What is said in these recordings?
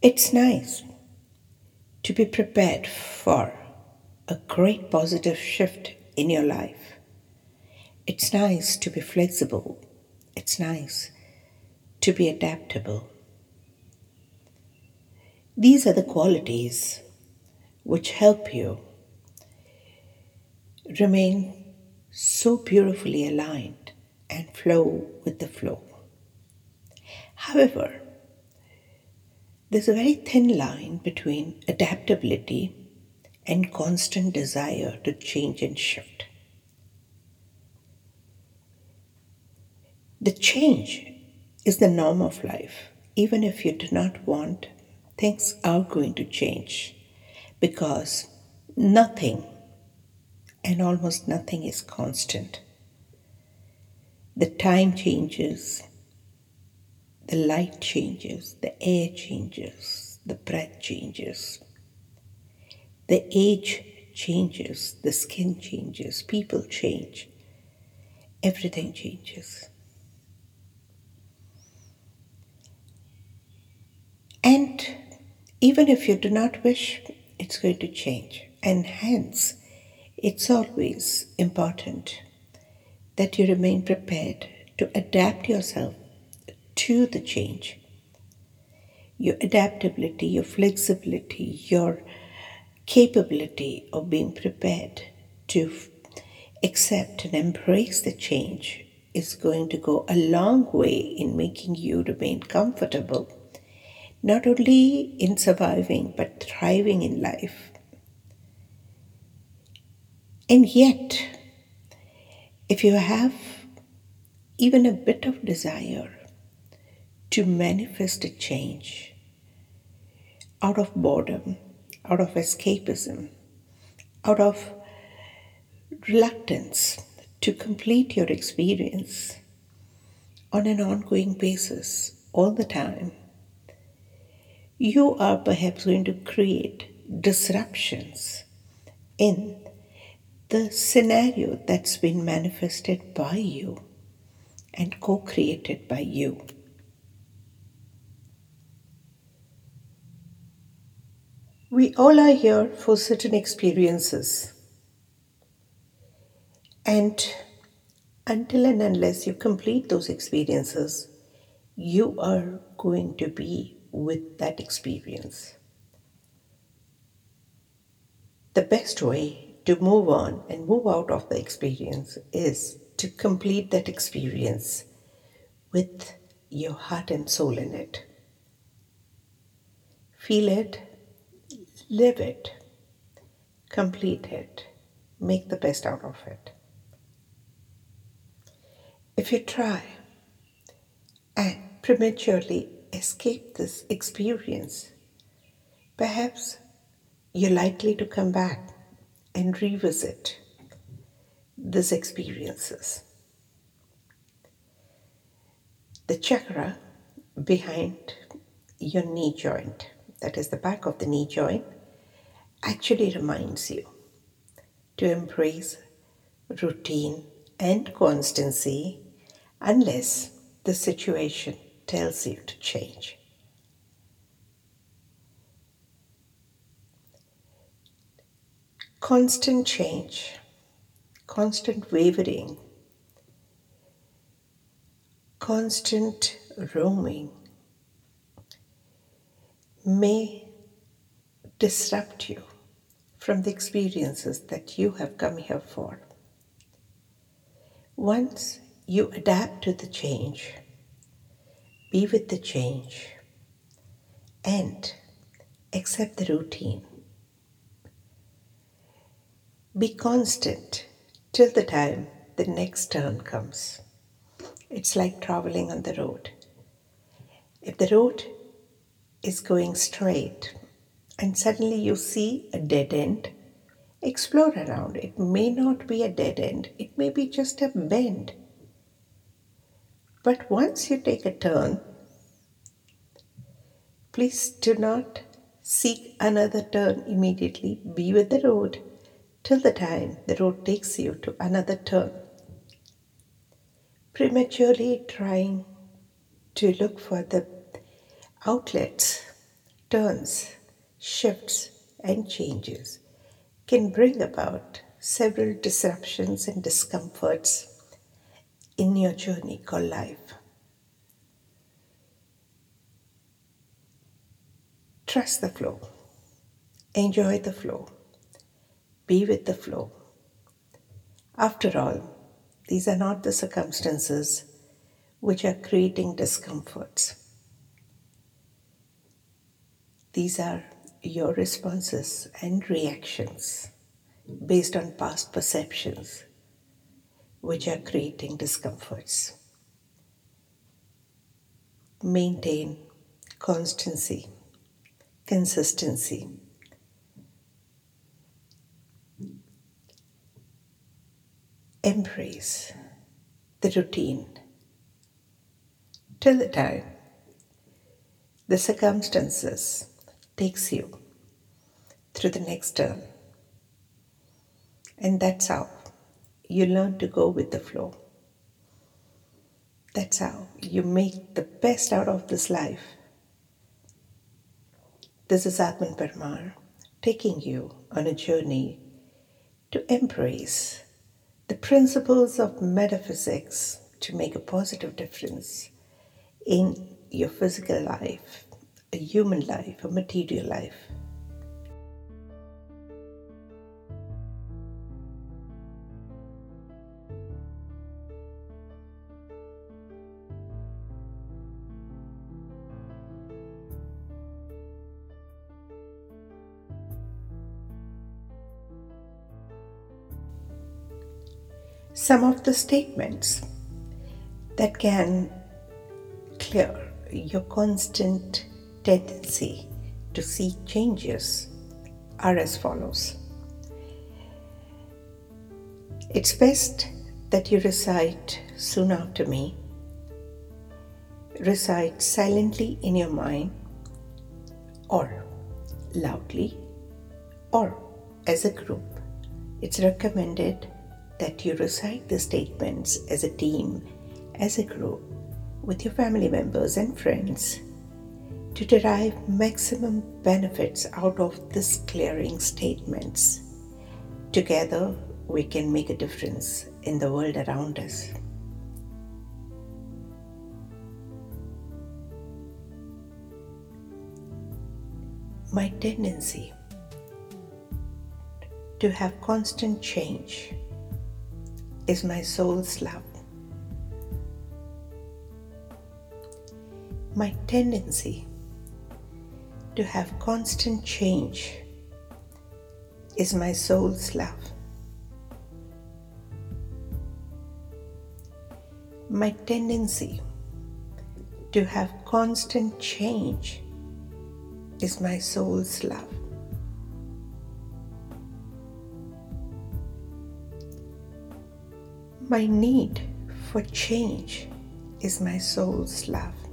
It's nice to be prepared for a great positive shift in your life. It's nice to be flexible. It's nice to be adaptable. These are the qualities which help you remain so beautifully aligned and flow with the flow. However, there's a very thin line between adaptability and constant desire to change and shift. The change is the norm of life. Even if you do not want, things are going to change because nothing and almost nothing is constant. The time changes, the light changes, the air changes, the breath changes, the age changes, the skin changes, people change, everything changes. And even if you do not wish, it's going to change. And hence, it's always important that you remain prepared to adapt yourself to the change. Your adaptability, your flexibility, your capability of being prepared to accept and embrace the change is going to go a long way in making you remain comfortable, not only in surviving but thriving in life. And yet, if you have even a bit of desire to manifest a change out of boredom, out of escapism, out of reluctance to complete your experience on an ongoing basis all the time, you are perhaps going to create disruptions in the scenario that's been manifested by you and co created by you. We all are here for certain experiences. And until and unless you complete those experiences, you are going to be with that experience. The best way to move on and move out of the experience is to complete that experience with your heart and soul in it. Feel it live it, complete it, make the best out of it. If you try and prematurely escape this experience, perhaps you're likely to come back and revisit these experiences. The chakra behind your knee joint, that is the back of the knee joint, actually reminds you to embrace routine and constancy unless the situation tells you to change. Constant change, constant wavering, constant roaming may disrupt you from the experiences that you have come here for. Once you adapt to the change, be with the change, and accept the routine. Be constant till the time the next turn comes. It's like traveling on the road. If the road is going straight, and suddenly you see a dead end, explore around. It may not be a dead end, it may be just a bend. But once you take a turn, please do not seek another turn immediately. Be with the road till the time the road takes you to another turn. Prematurely trying to look for the outlets turns, shifts, and changes can bring about several disruptions and discomforts in your journey called life. Trust the flow, enjoy the flow, be with the flow. After all, these are not the circumstances which are creating discomforts. These are your responses and reactions based on past perceptions which are creating discomforts. Maintain constancy, consistency. Embrace the routine till the time the circumstances takes you through the next turn. And that's how you learn to go with the flow. That's how you make the best out of this life. This is Atman Parmar taking you on a journey to embrace the principles of metaphysics to make a positive difference in your physical life a human life, a material life. Some of the statements that can clear your constant tendency to seek changes are as follows It's best that you recite soon after me. Recite silently in your mind, or loudly, or as a group. It's recommended that you recite the statements as a team, as a group, with your family members and friends to derive maximum benefits out of this clearing statements. Together, we can make a difference in the world around us. My tendency to have constant change is my soul's love. My tendency to have constant change is my soul's love. My tendency to have constant change is my soul's love. My need for change is my soul's love.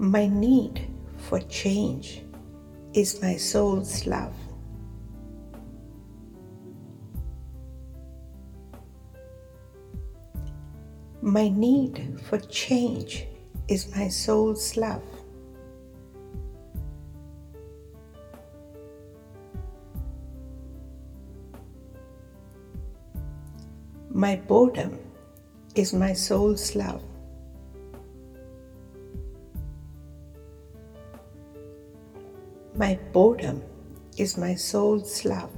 My need for change is my soul's love. My need for change is my soul's love. My boredom is my soul's love. My boredom is my soul's love.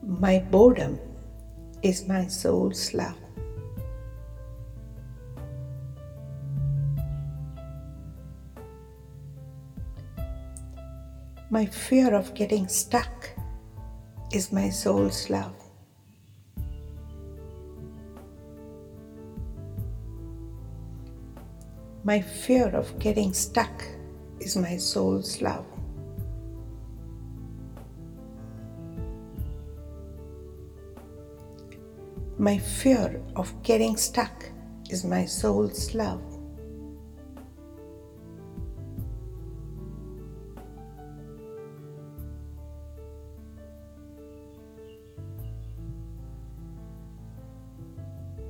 My boredom is my soul's love. My fear of getting stuck is my soul's love. My fear of getting stuck is my soul's love. My fear of getting stuck is my soul's love.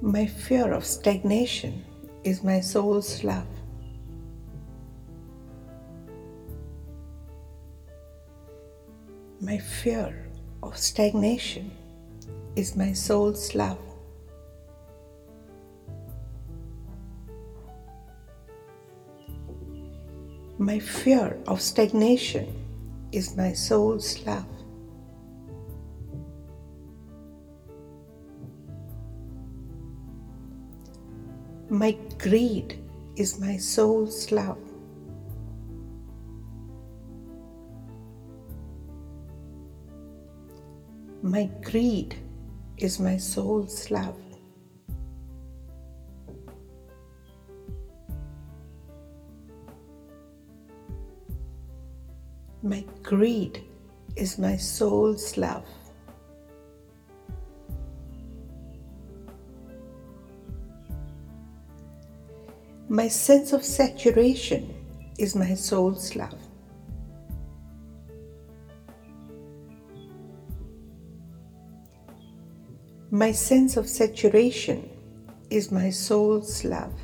My fear of stagnation is my soul's love. My fear of stagnation is my soul's love. My fear of stagnation is my soul's love. Greed is my soul's love. My greed is my soul's love. My greed is my soul's love. My sense of saturation is my soul's love. My sense of saturation is my soul's love.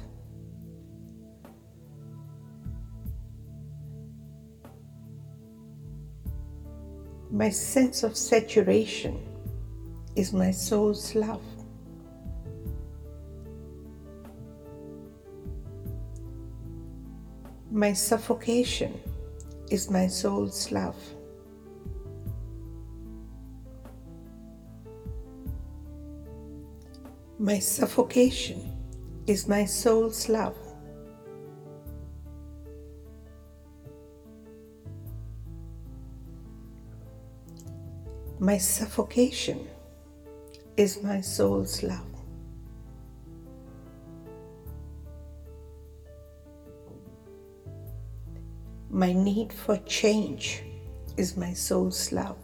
My sense of saturation is my soul's love. My suffocation is my soul's love. My suffocation is my soul's love. My suffocation is my soul's love. My need for change is my soul's love.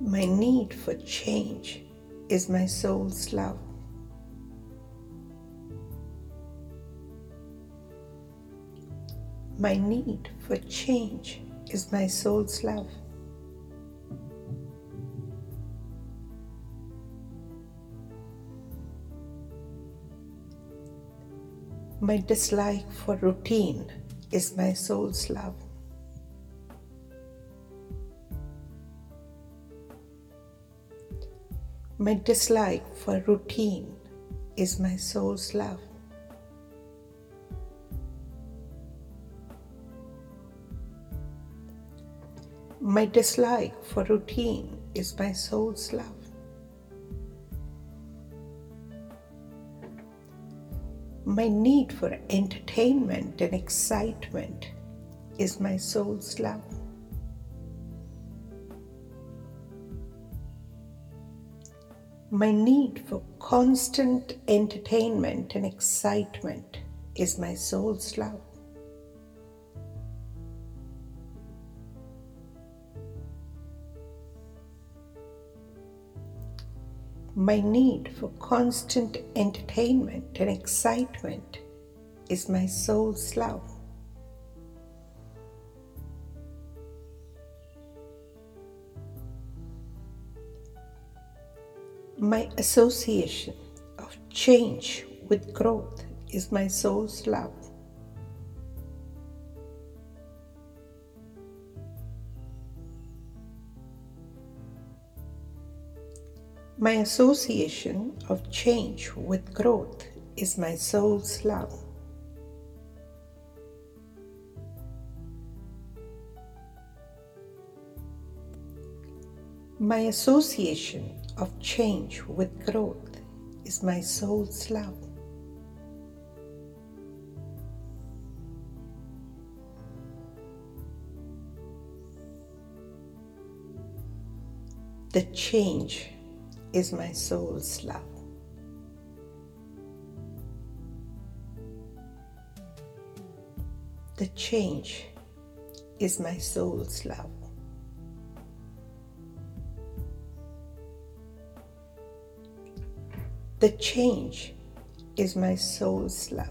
My need for change is my soul's love. My need for change is my soul's love. My dislike for routine is my soul's love. My dislike for routine is my soul's love. My dislike for routine is my soul's love. My need for entertainment and excitement is my soul's love. My need for constant entertainment and excitement is my soul's love. My need for constant entertainment and excitement is my soul's love. My association of change with growth is my soul's love. My association of change with growth is my soul's love. My association of change with growth is my soul's love. The change is my soul's love. The change is my soul's love. The change is my soul's love.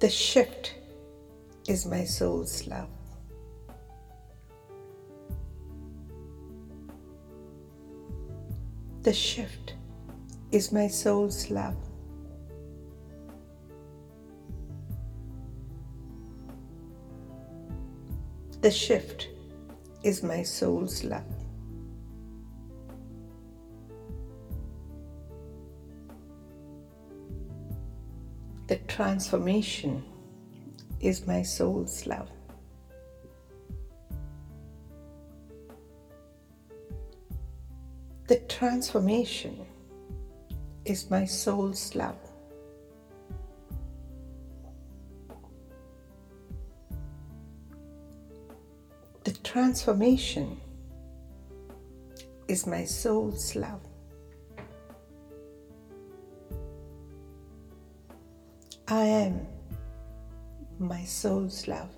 The shift is my soul's love. The shift is my soul's love. The shift is my soul's love. The transformation is my soul's love. The transformation is my soul's love. The transformation is my soul's love. I am my soul's love.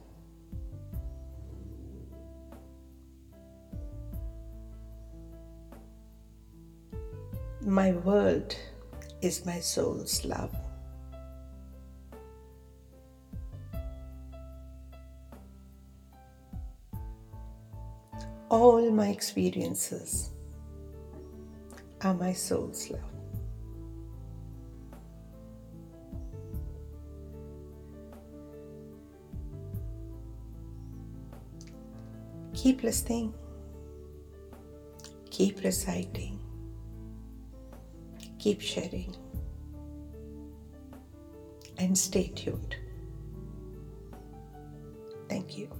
My world is my soul's love. All my experiences are my soul's love. Keep listening, keep reciting, keep sharing, and stay tuned. Thank you.